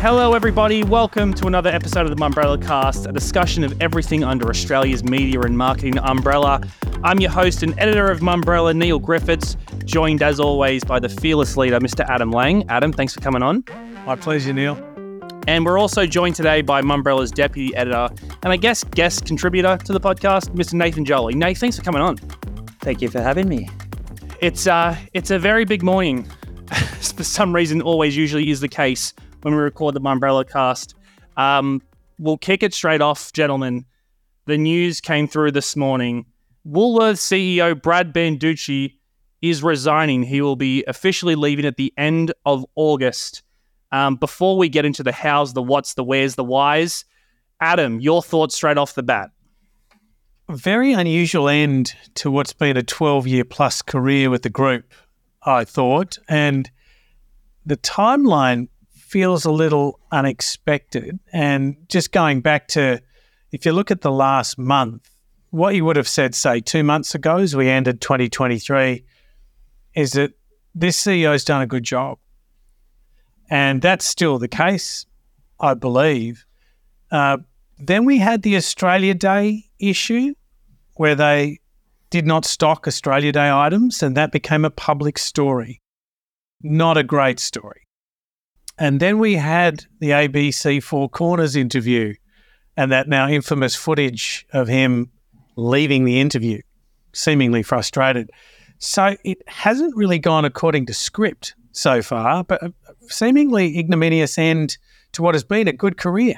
Hello, everybody. Welcome to another episode of the Mumbrella Cast, a discussion of everything under Australia's media and marketing umbrella. I'm your host and editor of Mumbrella, Neil Griffiths, joined as always by the fearless leader, Mr. Adam Lang. Adam, thanks for coming on. My pleasure, Neil. And we're also joined today by Mumbrella's deputy editor and I guess guest contributor to the podcast, Mr. Nathan Jolly. Nate, thanks for coming on. Thank you for having me. It's uh, it's a very big morning. for some reason, always usually is the case when we record the Mumbrella cast. Um, we'll kick it straight off, gentlemen. The news came through this morning. Woolworths CEO Brad Banducci is resigning. He will be officially leaving at the end of August. Um, before we get into the hows, the whats, the wheres, the whys, Adam, your thoughts straight off the bat. Very unusual end to what's been a 12 year plus career with the group, I thought. And the timeline feels a little unexpected. And just going back to, if you look at the last month, what you would have said, say, two months ago as we ended 2023, is that this CEO's done a good job. And that's still the case, I believe. Uh, then we had the Australia Day issue where they did not stock Australia Day items, and that became a public story. Not a great story. And then we had the ABC Four Corners interview and that now infamous footage of him leaving the interview, seemingly frustrated. So it hasn't really gone according to script so far, but a seemingly ignominious end to what has been a good career.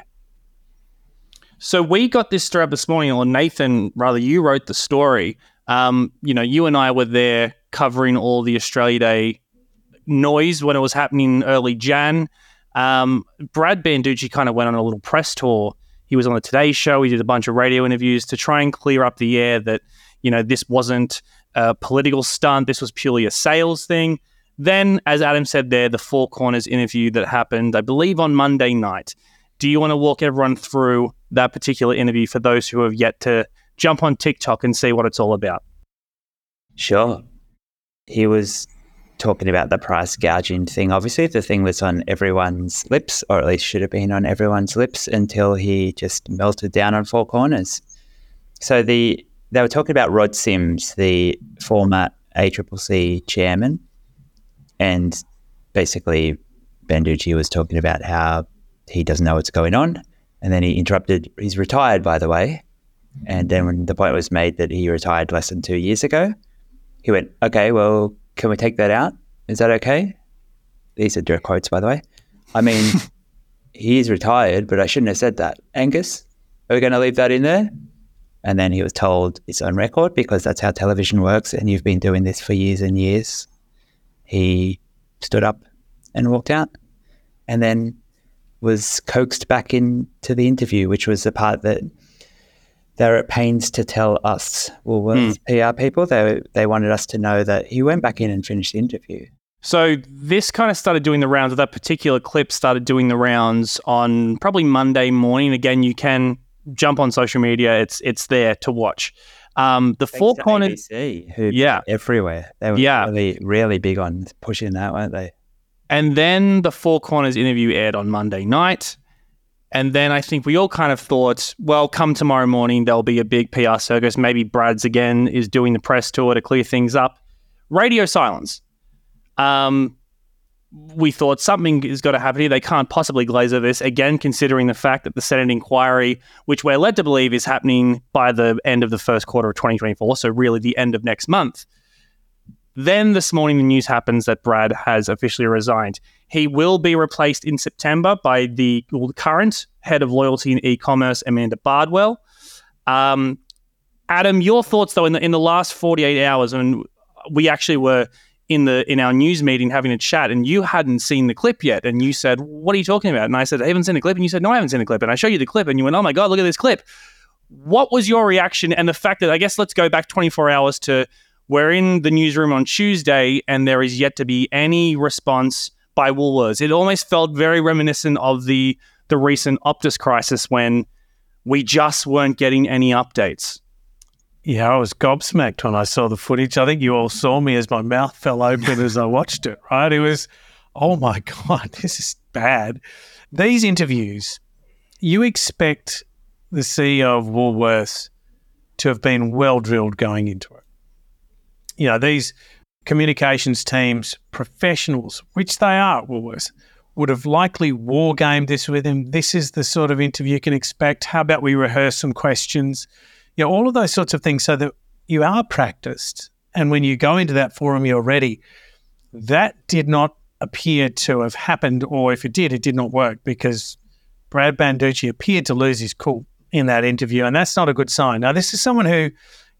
So we got this up this morning, or Nathan, rather, you wrote the story. Um, you know, you and I were there covering all the Australia Day noise when it was happening early Jan. Um, Brad Banducci kind of went on a little press tour. He was on the Today Show. He did a bunch of radio interviews to try and clear up the air that you know this wasn't a political stunt. This was purely a sales thing. Then, as Adam said there, the Four Corners interview that happened, I believe, on Monday night. Do you want to walk everyone through that particular interview for those who have yet to jump on TikTok and see what it's all about? Sure. He was talking about the price gouging thing. Obviously, the thing was on everyone's lips, or at least should have been on everyone's lips, until he just melted down on four corners. So the they were talking about Rod Sims, the former ACCC chairman, and basically Banducci was talking about how he doesn't know what's going on, and then he interrupted. He's retired, by the way. And then when the point was made that he retired less than two years ago, he went, "Okay, well, can we take that out? Is that okay? These are direct quotes, by the way. I mean, he is retired, but I shouldn't have said that. Angus, are we going to leave that in there? And then he was told it's on record because that's how television works, and you've been doing this for years and years. He stood up and walked out, and then was coaxed back into the interview, which was the part that they're at pains to tell us, Woolworths mm. PR people, they, they wanted us to know that he went back in and finished the interview. So this kind of started doing the rounds, that particular clip started doing the rounds on probably Monday morning. Again, you can jump on social media. It's it's there to watch. Um, the Thanks four corners, who yeah, everywhere. They were yeah. really, really big on pushing that, weren't they? And then the Four Corners interview aired on Monday night. And then I think we all kind of thought, well, come tomorrow morning, there'll be a big PR circus. Maybe Brad's again is doing the press tour to clear things up. Radio silence. Um, we thought something is got to happen here. They can't possibly glaze over this again, considering the fact that the Senate inquiry, which we're led to believe is happening by the end of the first quarter of 2024, so really the end of next month. Then this morning, the news happens that Brad has officially resigned. He will be replaced in September by the, current head of loyalty and e-commerce, Amanda Bardwell. Um, Adam, your thoughts though in the in the last forty eight hours, and we actually were in the in our news meeting having a chat, and you hadn't seen the clip yet, and you said, "What are you talking about?" And I said, "I haven't seen the clip," and you said, "No, I haven't seen the clip." And I show you the clip, and you went, "Oh my god, look at this clip." What was your reaction, and the fact that I guess let's go back twenty four hours to we're in the newsroom on Tuesday, and there is yet to be any response by Woolworths. It almost felt very reminiscent of the the recent Optus crisis when we just weren't getting any updates. Yeah, I was gobsmacked when I saw the footage. I think you all saw me as my mouth fell open as I watched it, right? It was, oh my God, this is bad. These interviews, you expect the CEO of Woolworths to have been well drilled going into it. You know, these communications teams, professionals, which they are, Woolworths, would have likely war gamed this with him. This is the sort of interview you can expect. How about we rehearse some questions? You know, all of those sorts of things so that you are practiced. And when you go into that forum, you're ready. That did not appear to have happened, or if it did, it did not work because Brad Banducci appeared to lose his cool in that interview, and that's not a good sign. Now, this is someone who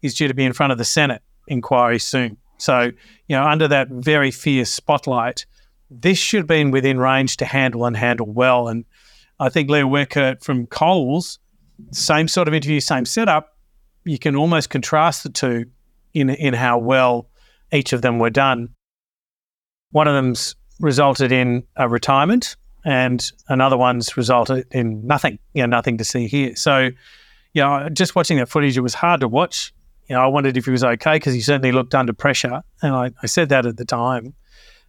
is due to be in front of the Senate inquiry soon. So, you know, under that very fierce spotlight, this should have been within range to handle and handle well. And I think Leah Weckert from Coles, same sort of interview, same setup. You can almost contrast the two in in how well each of them were done. One of them's resulted in a retirement, and another one's resulted in nothing. You know, nothing to see here. So, you know, just watching that footage, it was hard to watch. You know, I wondered if he was okay because he certainly looked under pressure, and I, I said that at the time.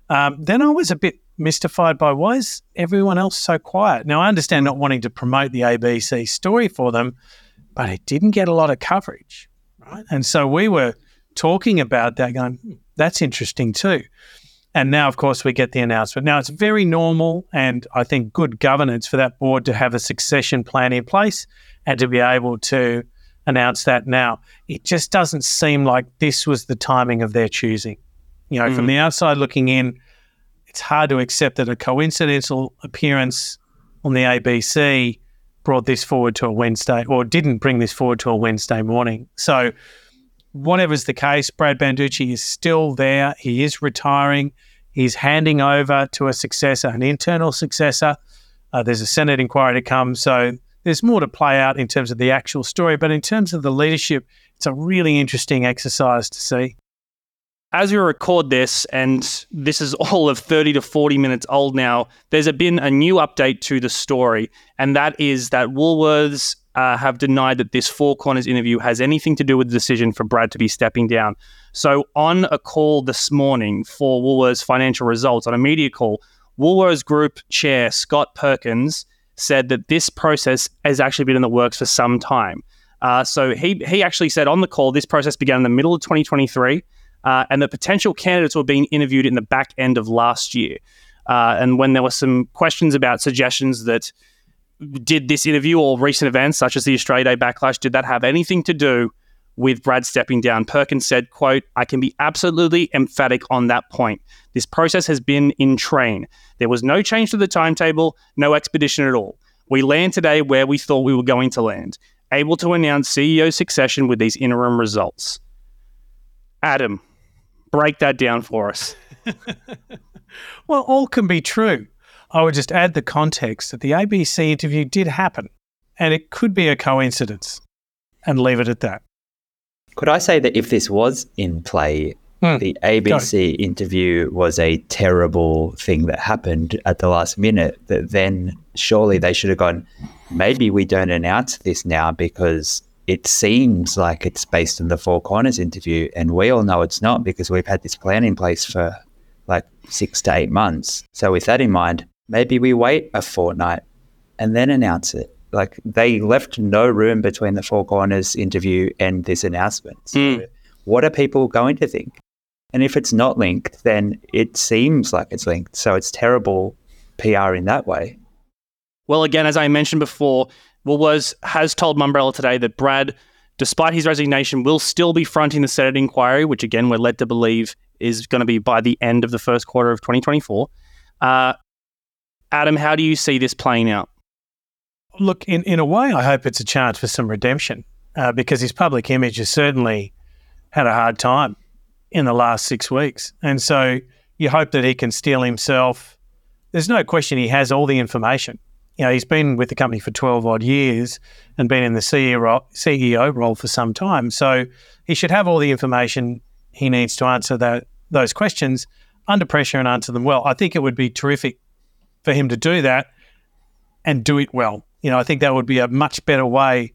Um, then I was a bit mystified by why is everyone else so quiet? Now I understand not wanting to promote the ABC story for them, but it didn't get a lot of coverage, right? And so we were talking about that, going, hmm, that's interesting too. And now, of course, we get the announcement. Now, it's very normal and I think good governance for that board to have a succession plan in place and to be able to announce that now. It just doesn't seem like this was the timing of their choosing. You know, mm. from the outside looking in, it's hard to accept that a coincidental appearance on the ABC brought this forward to a Wednesday or didn't bring this forward to a Wednesday morning. So, whatever's the case, Brad Banducci is still there. He is retiring. He's handing over to a successor, an internal successor. Uh, there's a Senate inquiry to come. So, there's more to play out in terms of the actual story. But in terms of the leadership, it's a really interesting exercise to see as we record this, and this is all of 30 to 40 minutes old now, there's been a new update to the story, and that is that Woolworths uh, have denied that this Four Corners interview has anything to do with the decision for Brad to be stepping down. So, on a call this morning for Woolworths financial results, on a media call, Woolworths Group Chair Scott Perkins said that this process has actually been in the works for some time. Uh, so he he actually said on the call this process began in the middle of 2023 uh, and the potential candidates were being interviewed in the back end of last year. Uh, and when there were some questions about suggestions that did this interview or recent events such as the Australia Day backlash, did that have anything to do with Brad stepping down? Perkins said, quote, I can be absolutely emphatic on that point. This process has been in train. There was no change to the timetable, no expedition at all. We land today where we thought we were going to land, able to announce CEO succession with these interim results. Adam, break that down for us. well, all can be true. I would just add the context that the ABC interview did happen and it could be a coincidence and leave it at that. Could I say that if this was in play, mm. the ABC interview was a terrible thing that happened at the last minute, that then surely they should have gone, maybe we don't announce this now because it seems like it's based on the Four Corners interview, and we all know it's not because we've had this plan in place for like six to eight months. So, with that in mind, maybe we wait a fortnight and then announce it. Like they left no room between the Four Corners interview and this announcement. So mm. What are people going to think? And if it's not linked, then it seems like it's linked. So it's terrible PR in that way. Well, again, as I mentioned before, Woolworths has told Mumbrella today that Brad, despite his resignation, will still be fronting the Senate inquiry, which again we're led to believe is going to be by the end of the first quarter of 2024. Uh, Adam, how do you see this playing out? Look, in, in a way, I hope it's a chance for some redemption uh, because his public image has certainly had a hard time in the last six weeks. And so you hope that he can steel himself. There's no question he has all the information you know, he's been with the company for 12 odd years and been in the CEO role for some time. So he should have all the information he needs to answer that, those questions under pressure and answer them well. I think it would be terrific for him to do that and do it well. You know, I think that would be a much better way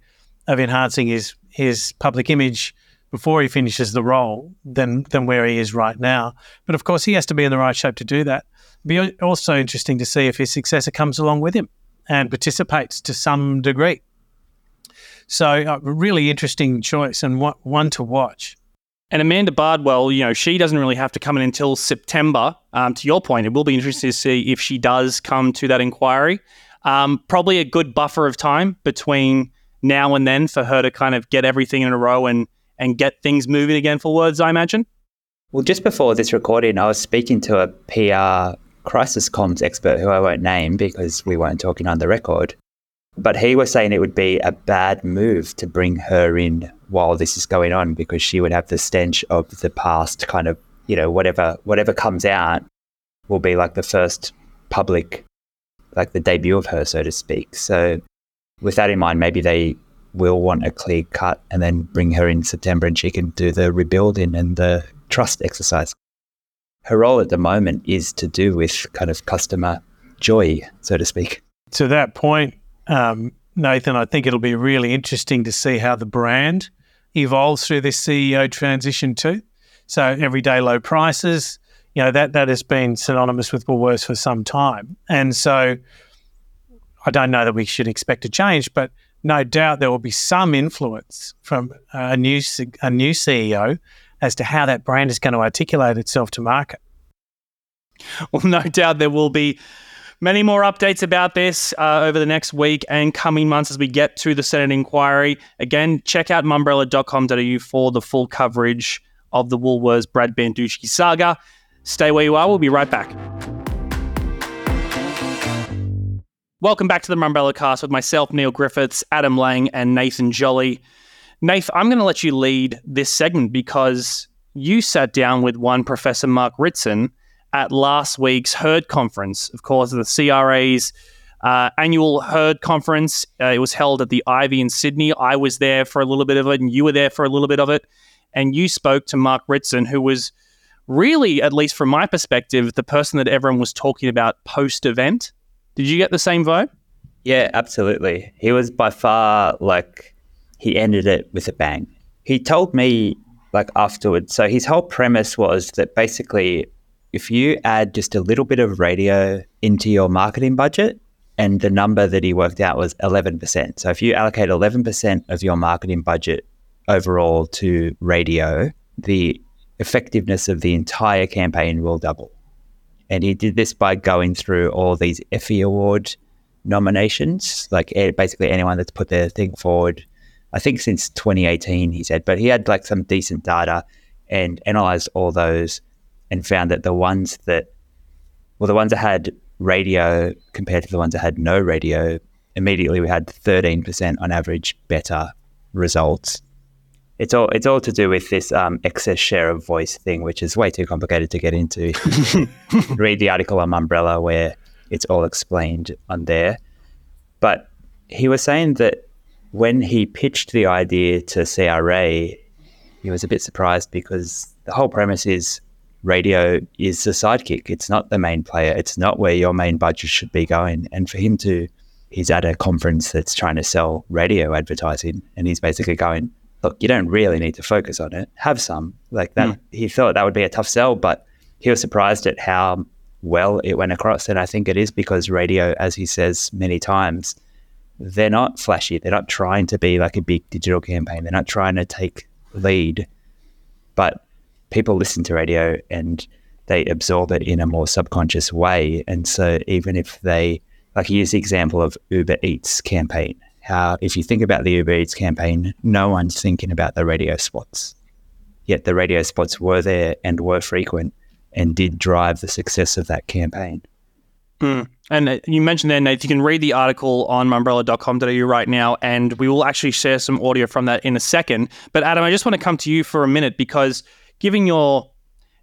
of enhancing his his public image before he finishes the role than than where he is right now. But of course, he has to be in the right shape to do that. It'll be also interesting to see if his successor comes along with him and participates to some degree. So, a really interesting choice and one to watch. And Amanda Bardwell, you know, she doesn't really have to come in until September. Um, to your point, it will be interesting to see if she does come to that inquiry. Um, probably a good buffer of time between now and then for her to kind of get everything in a row and and get things moving again for words, I imagine. Well, just before this recording, I was speaking to a PR crisis comms expert who I won't name because we weren't talking on the record. But he was saying it would be a bad move to bring her in while this is going on because she would have the stench of the past kind of, you know, whatever whatever comes out will be like the first public like the debut of her, so to speak. So with that in mind, maybe they will want a clear cut and then bring her in September and she can do the rebuilding and the trust exercise. Her role at the moment is to do with kind of customer joy, so to speak. To that point, um, Nathan, I think it'll be really interesting to see how the brand evolves through this CEO transition too. So everyday low prices, you know, that that has been synonymous with Woolworths for some time. And so I don't know that we should expect a change, but no doubt there will be some influence from a new a new CEO as to how that brand is going to articulate itself to market. Well, no doubt there will be Many more updates about this uh, over the next week and coming months as we get to the Senate inquiry. Again, check out mumbrella.com.au for the full coverage of the Woolworths Brad Banducci saga. Stay where you are. We'll be right back. Welcome back to the Mumbrella cast with myself, Neil Griffiths, Adam Lang, and Nathan Jolly. Nath, I'm going to let you lead this segment because you sat down with one Professor Mark Ritson at last week's Herd Conference. Of course, the CRA's uh, annual Herd Conference. Uh, it was held at the Ivy in Sydney. I was there for a little bit of it, and you were there for a little bit of it. And you spoke to Mark Ritson, who was really, at least from my perspective, the person that everyone was talking about post event. Did you get the same vibe? Yeah, absolutely. He was by far like, he ended it with a bang. He told me, like, afterwards. So his whole premise was that basically if you add just a little bit of radio into your marketing budget, and the number that he worked out was 11%. So if you allocate 11% of your marketing budget overall to radio, the effectiveness of the entire campaign will double. And he did this by going through all these Effie Award nominations, like basically anyone that's put their thing forward. I think since 2018, he said, but he had like some decent data and analyzed all those and found that the ones that, well, the ones that had radio compared to the ones that had no radio, immediately we had 13% on average better results. It's all it's all to do with this um, excess share of voice thing, which is way too complicated to get into. Read the article on Mumbrella where it's all explained on there. But he was saying that when he pitched the idea to CRA, he was a bit surprised because the whole premise is radio is the sidekick. It's not the main player. It's not where your main budget should be going. And for him to, he's at a conference that's trying to sell radio advertising, and he's basically going, "Look, you don't really need to focus on it. Have some." Like that. Mm. He thought that would be a tough sell, but he was surprised at how well it went across. And I think it is because radio, as he says many times, they're not flashy. They're not trying to be like a big digital campaign. They're not trying to take lead, but people listen to radio and they absorb it in a more subconscious way. And so even if they, like use the example of Uber Eats campaign, how if you think about the Uber Eats campaign, no one's thinking about the radio spots. Yet the radio spots were there and were frequent and did drive the success of that campaign. Mm. And uh, you mentioned there, Nate, you can read the article on mumbrella.com.au right now, and we will actually share some audio from that in a second. But Adam, I just want to come to you for a minute because – given your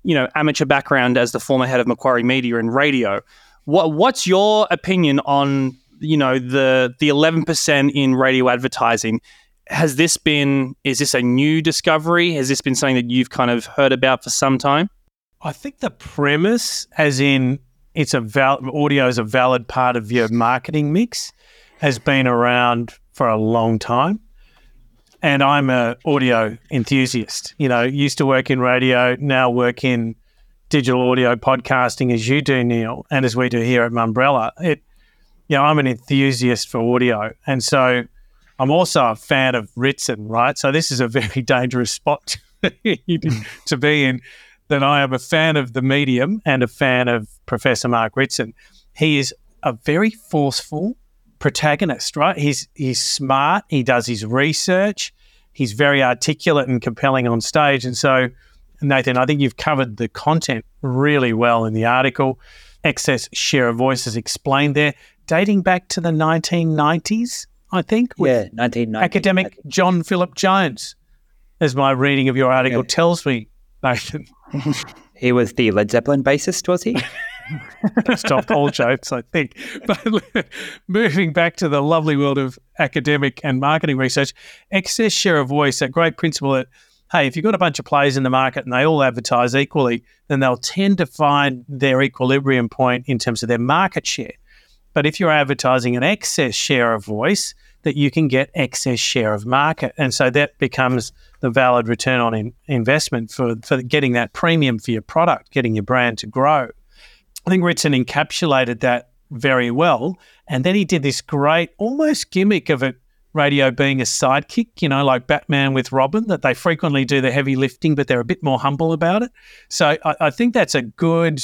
you know amateur background as the former head of Macquarie Media and radio, what what's your opinion on you know the the eleven percent in radio advertising? Has this been is this a new discovery? Has this been something that you've kind of heard about for some time? I think the premise, as in it's a val- audio is a valid part of your marketing mix, has been around for a long time. and I'm a audio enthusiast. You know, used to work in radio, now work in digital audio podcasting as you do, Neil, and as we do here at Mumbrella. It, you know, I'm an enthusiast for audio, and so I'm also a fan of Ritson. Right, so this is a very dangerous spot to be in. That I am a fan of the medium and a fan of Professor Mark Ritson. He is a very forceful protagonist, right? He's he's smart. He does his research. He's very articulate and compelling on stage. And so, Nathan, I think you've covered the content really well in the article. Excess share of voice is explained there, dating back to the 1990s, I think. Yeah, 1990. Academic John Philip Jones, as my reading of your article yeah. tells me, Nathan. he was the Led Zeppelin bassist, was he? Stop all jokes, I think. But moving back to the lovely world of academic and marketing research, excess share of voice, that great principle that, hey, if you've got a bunch of players in the market and they all advertise equally, then they'll tend to find their equilibrium point in terms of their market share. But if you're advertising an excess share of voice, that you can get excess share of market. And so that becomes the valid return on in investment for, for getting that premium for your product, getting your brand to grow. I think Ritson encapsulated that very well. And then he did this great, almost gimmick of it, radio being a sidekick, you know, like Batman with Robin, that they frequently do the heavy lifting, but they're a bit more humble about it. So I, I think that's a good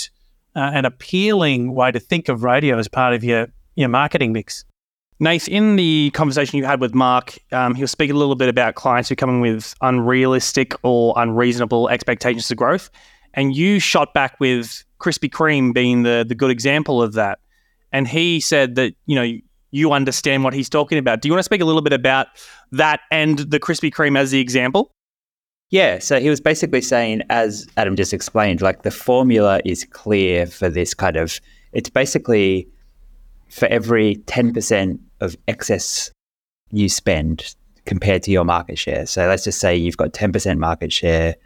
uh, and appealing way to think of radio as part of your, your marketing mix. Nath, in the conversation you had with Mark, um, he was speaking a little bit about clients who are coming with unrealistic or unreasonable expectations of growth. And you shot back with Krispy Kreme being the the good example of that. And he said that you know you understand what he's talking about. Do you want to speak a little bit about that and the Krispy Kreme as the example? Yeah, so he was basically saying, as Adam just explained, like the formula is clear for this kind of. It's basically for every ten percent of excess you spend compared to your market share. So let's just say you've got ten percent market share,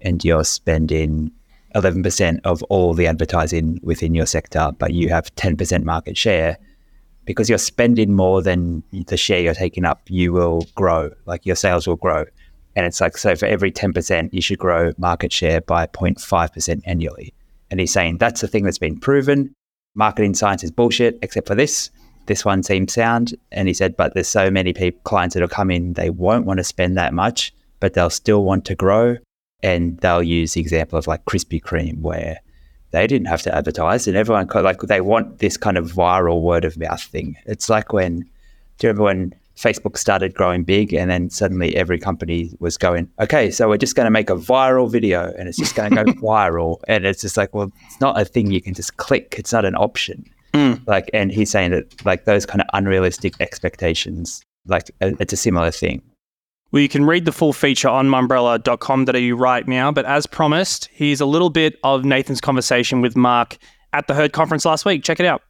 and you're spending 11% of all the advertising within your sector, but you have 10% market share, because you're spending more than the share you're taking up, you will grow, like your sales will grow. And it's like, so for every 10%, you should grow market share by 0.5% annually. And he's saying that's the thing that's been proven. Marketing science is bullshit, except for this. This one seems sound. And he said, but there's so many people, clients that'll come in, they won't want to spend that much, but they'll still want to grow and they'll use the example of like Krispy Kreme where they didn't have to advertise and everyone like they want this kind of viral word of mouth thing. It's like when do you remember when Facebook started growing big and then suddenly every company was going, okay, so we're just going to make a viral video and it's just going to go viral. And it's just like, well, it's not a thing you can just click. It's not an option. Mm. Like, and he's saying that like those kind of unrealistic expectations, like it's a similar thing. Well, you can read the full feature on mumbrella.com.au right now. But as promised, here's a little bit of Nathan's conversation with Mark at the Herd conference last week. Check it out.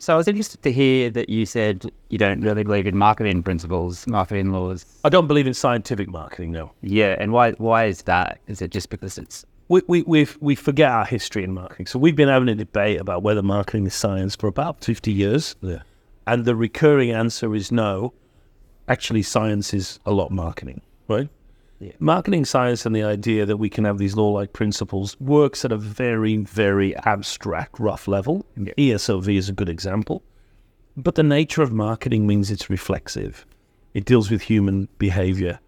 So I was interested to hear that you said you don't really believe in marketing principles, marketing laws. I don't believe in scientific marketing, no. Yeah, and why why is that? Is it just because it's we we we we forget our history in marketing. So we've been having a debate about whether marketing is science for about fifty years. Yeah. And the recurring answer is no actually science is a lot marketing, right? Yeah. Marketing science and the idea that we can have these law like principles works at a very, very abstract, rough level. Yeah. ESOV is a good example. But the nature of marketing means it's reflexive, it deals with human behavior.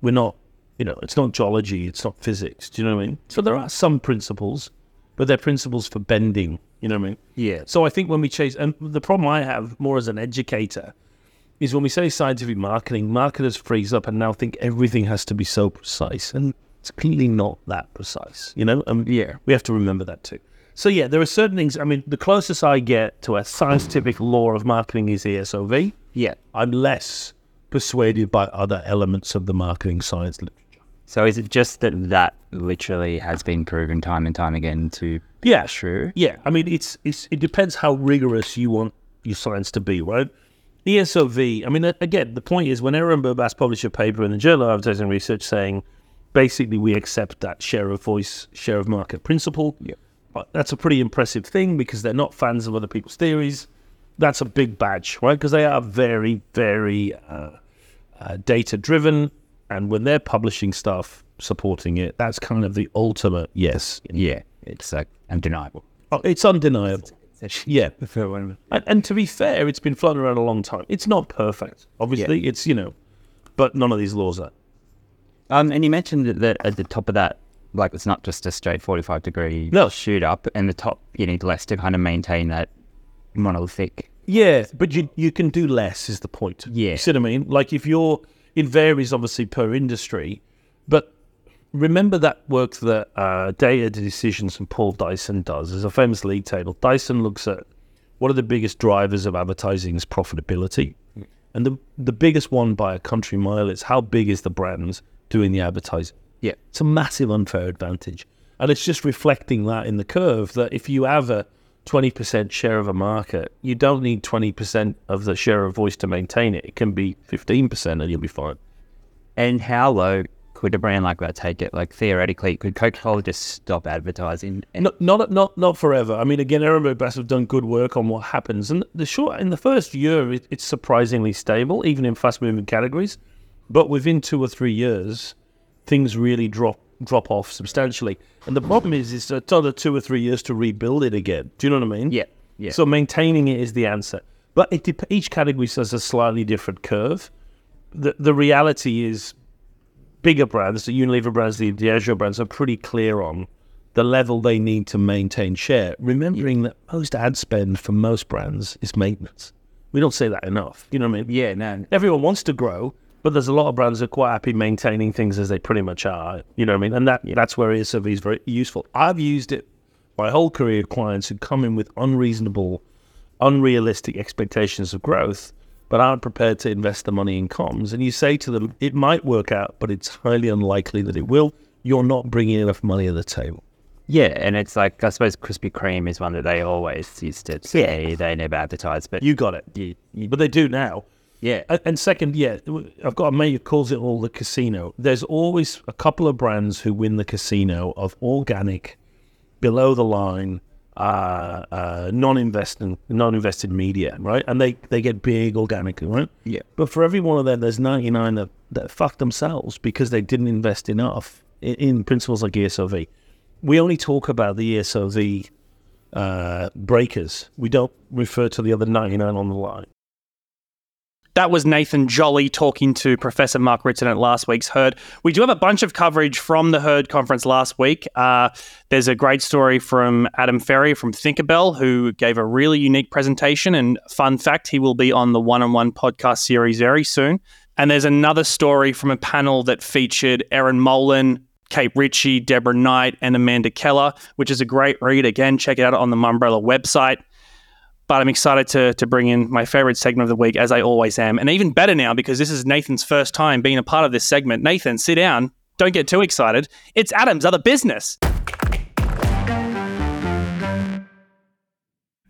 We're not, you know, it's not geology, it's not physics. Do you know what I mean? So there are some principles, but they're principles for bending. You know what I mean? Yeah. So I think when we chase, and the problem I have more as an educator is when we say scientific marketing, marketers freeze up and now think everything has to be so precise, and it's clearly not that precise. You know, um, yeah, we have to remember that too. So yeah, there are certain things. I mean, the closest I get to a scientific law of marketing is ESOV. Yeah, I'm less persuaded by other elements of the marketing science literature. So is it just that that literally has been proven time and time again to yeah true? Yeah, I mean it's it's it depends how rigorous you want your science to be, right? ESOV, I mean, again, the point is when Ehrenberg-Bass published a paper in the Journal of Advertising Research saying basically we accept that share of voice, share of market principle. Yeah. That's a pretty impressive thing because they're not fans of other people's theories. That's a big badge, right? Because they are very, very uh, uh, data driven. And when they're publishing stuff supporting it, that's kind of the ultimate yes. Yeah, it's like undeniable. Oh, It's undeniable. Yeah. Yeah. And, and to be fair, it's been floating around a long time. It's not perfect. Obviously, it's, you know, but none of these laws are. Um, and you mentioned that- that at the top of that, like it's not just a straight forty-five degree No. shoot up, and the top you need less to kind of maintain that monolithic. Yeah, but you you can do less is the point. Yeah. You see what I mean? Like if you're it varies obviously per industry, but remember that work that uh, Data Decisions and Paul Dyson does. There's a famous league table. Dyson looks at what are the biggest drivers of advertising's profitability, and the the biggest one by a country mile is how big is the brand doing the advertising. Yeah. It's a massive unfair advantage. And it's just reflecting that in the curve that if you have a 20% share of a market, you don't need 20% of the share of voice to maintain it. It can be 15% and you'll be fine. And how low could a brand like that take it? Like theoretically, could Coca Cola just stop advertising? And Not, not, not, not forever. I mean, again, Ehrenberg-Bass have done good work on what happens. And the short, in the first year, it, it's surprisingly stable, even in fast moving categories. But within two or three years, things really drop drop off substantially. And the problem is, it's another two or three years to rebuild it again. Do you know what I mean? Yeah, yeah. So maintaining it is the answer. But it each category has a slightly different curve. The the reality is, bigger brands, the Unilever brands, the Diageo brands, are pretty clear on the level they need to maintain share. Remembering that most ad spend for most brands is maintenance. We don't say that enough. You know what I mean? yeah, no, everyone wants to grow, but there's a lot of brands that are quite happy maintaining things as they pretty much are. You know what I mean? And that that's where ESOV is very useful. I've used it my whole career. Clients who come in with unreasonable, unrealistic expectations of growth, but aren't prepared to invest the money in comms. And you say to them, it might work out, but it's highly unlikely that it will. You're not bringing enough money to the table. yeah, and it's like I suppose Krispy Kreme is one that they always used to say they never advertise, but You got it. you, you, But they do now. yeah, And- And second, yeah, I've got a mate who calls it all the casino. There's always a couple of brands who win the casino of organic, below the line, uh, uh, non-invested, non-invested media, right? And they, they get big organically, right? Yeah. But for every one of them, there's 99 that, that fuck themselves because they didn't invest enough in, in principles like ESOV. We only talk about the ESOV uh, breakers. We don't refer to the other 99 on the line. That was Nathan Jolly talking to Professor Mark Ritson at last week's Herd. We do have a bunch of coverage from the Herd conference last week. Uh, there's a great story from Adam Ferrier from Thinkerbell, who gave a really unique presentation. And fun fact, he will be on the one on one podcast series very soon. And there's another story from a panel that featured Erin Molan, Kate Ritchie, Deborah Knight, and Amanda Keller, which is a great read. Again, check it out on the Mumbrella website but I'm excited to to bring in my favorite segment of the week, as I always am, and even better now because this is Nathan's first time being a part of this segment. Nathan, sit down. Don't get too excited. It's Adam's other business.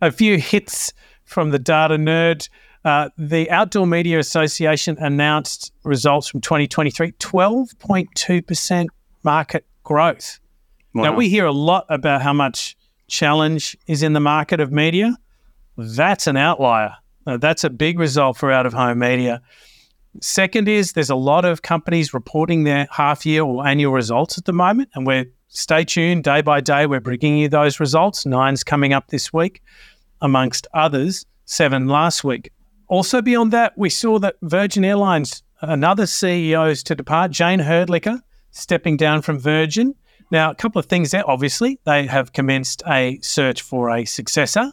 a few hits from the data nerd. Uh, the Outdoor Media Association announced results from 2023 12.2% market growth. Now, we hear a lot about how much challenge is in the market of media. That's an outlier. Uh, that's a big result for out of home media. Second is there's a lot of companies reporting their half year or annual results at the moment, and we're stay tuned day by day. We're bringing you those results. Nine's coming up this week, amongst others, seven last week. Also, beyond that, we saw that Virgin Airlines, another CEO is to depart, Jayne Hrdlicka, stepping down from Virgin. Now, a couple of things there. Obviously, they have commenced a search for a successor,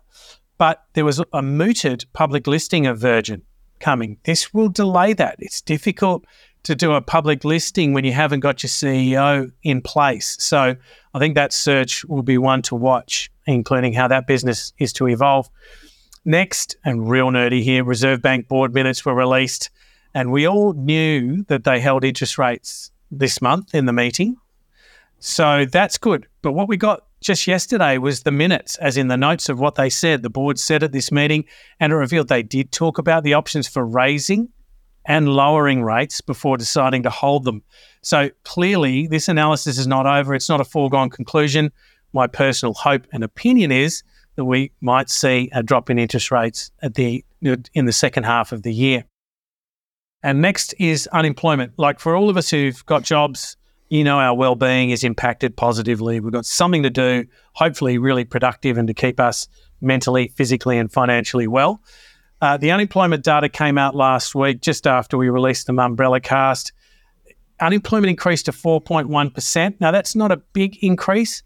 but there was a mooted public listing of Virgin coming. This will delay that. It's difficult to do a public listing when you haven't got your CEO in place. So I think that search will be one to watch, including how that business is to evolve. Next, and real nerdy here, Reserve Bank board minutes were released, and we all knew that they held interest rates this month in the meeting. So that's good. But what we got just yesterday was the minutes, as in the notes of what they said. The board said at this meeting, and it revealed they did talk about the options for raising and lowering rates before deciding to hold them. So clearly, this analysis is not over. It's not a foregone conclusion. My personal hope and opinion is that we might see a drop in interest rates at the in the second half of the year. And next is unemployment. Like for all of us who've got jobs, you know our well-being is impacted positively. We've got something to do, hopefully really productive and to keep us mentally, physically, and financially well. Uh, the unemployment data came out last week, just after we released the Mumbrella cast. Unemployment increased to 4.1%. Now, that's not a big increase.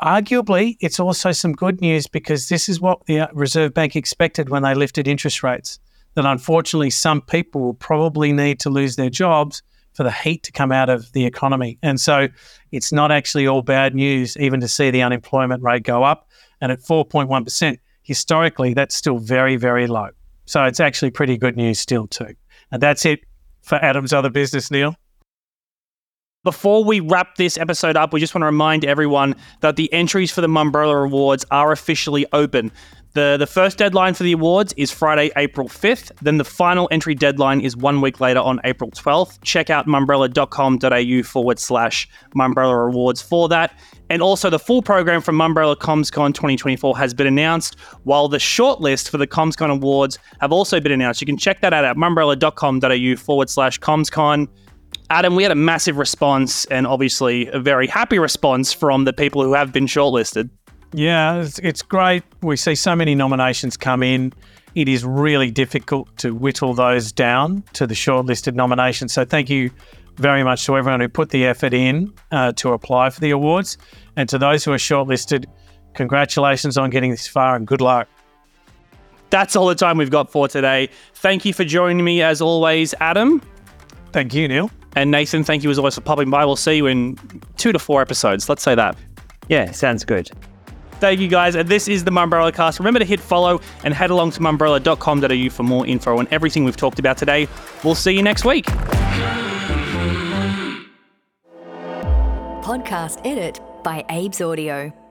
Arguably, it's also some good news because this is what the Reserve Bank expected when they lifted interest rates. That unfortunately, some people will probably need to lose their jobs for the heat to come out of the economy. And so it's not actually all bad news, even to see the unemployment rate go up. And at 4.1%, historically, that's still very, very low. So it's actually pretty good news still, too. And that's it for Adam's other business, Neil. Before we wrap this episode up, we just want to remind everyone that the entries for the Mumbrella Awards are officially open. The, the first deadline for the awards is Friday, April 5th. Then the final entry deadline is one week later on April 12th. Check out mumbrella.com.au forward slash Mumbrella Awards for that. And also, the full program from Mumbrella CommsCon 2024 has been announced, while the shortlist for the CommsCon Awards have also been announced. You can check that out at mumbrella.com.au forward slash CommsCon. Adam, we had a massive response and obviously a very happy response from the people who have been shortlisted. Yeah, it's, it's great. We see so many nominations come in. It is really difficult to whittle those down to the shortlisted nominations. So thank you very much to everyone who put the effort in uh, to apply for the awards. And to those who are shortlisted, congratulations on getting this far and good luck. That's all the time we've got for today. Thank you for joining me as always, Adam. Thank you, Neil. And Nathan, thank you as always for popping by. We'll see you in two to four episodes. Let's say that. Yeah, sounds good. Thank you guys. And this is the Mumbrella cast. Remember to hit follow and head along to mumbrella.com.au for more info on everything we've talked about today. We'll see you next week. Podcast edit by Abe's Audio.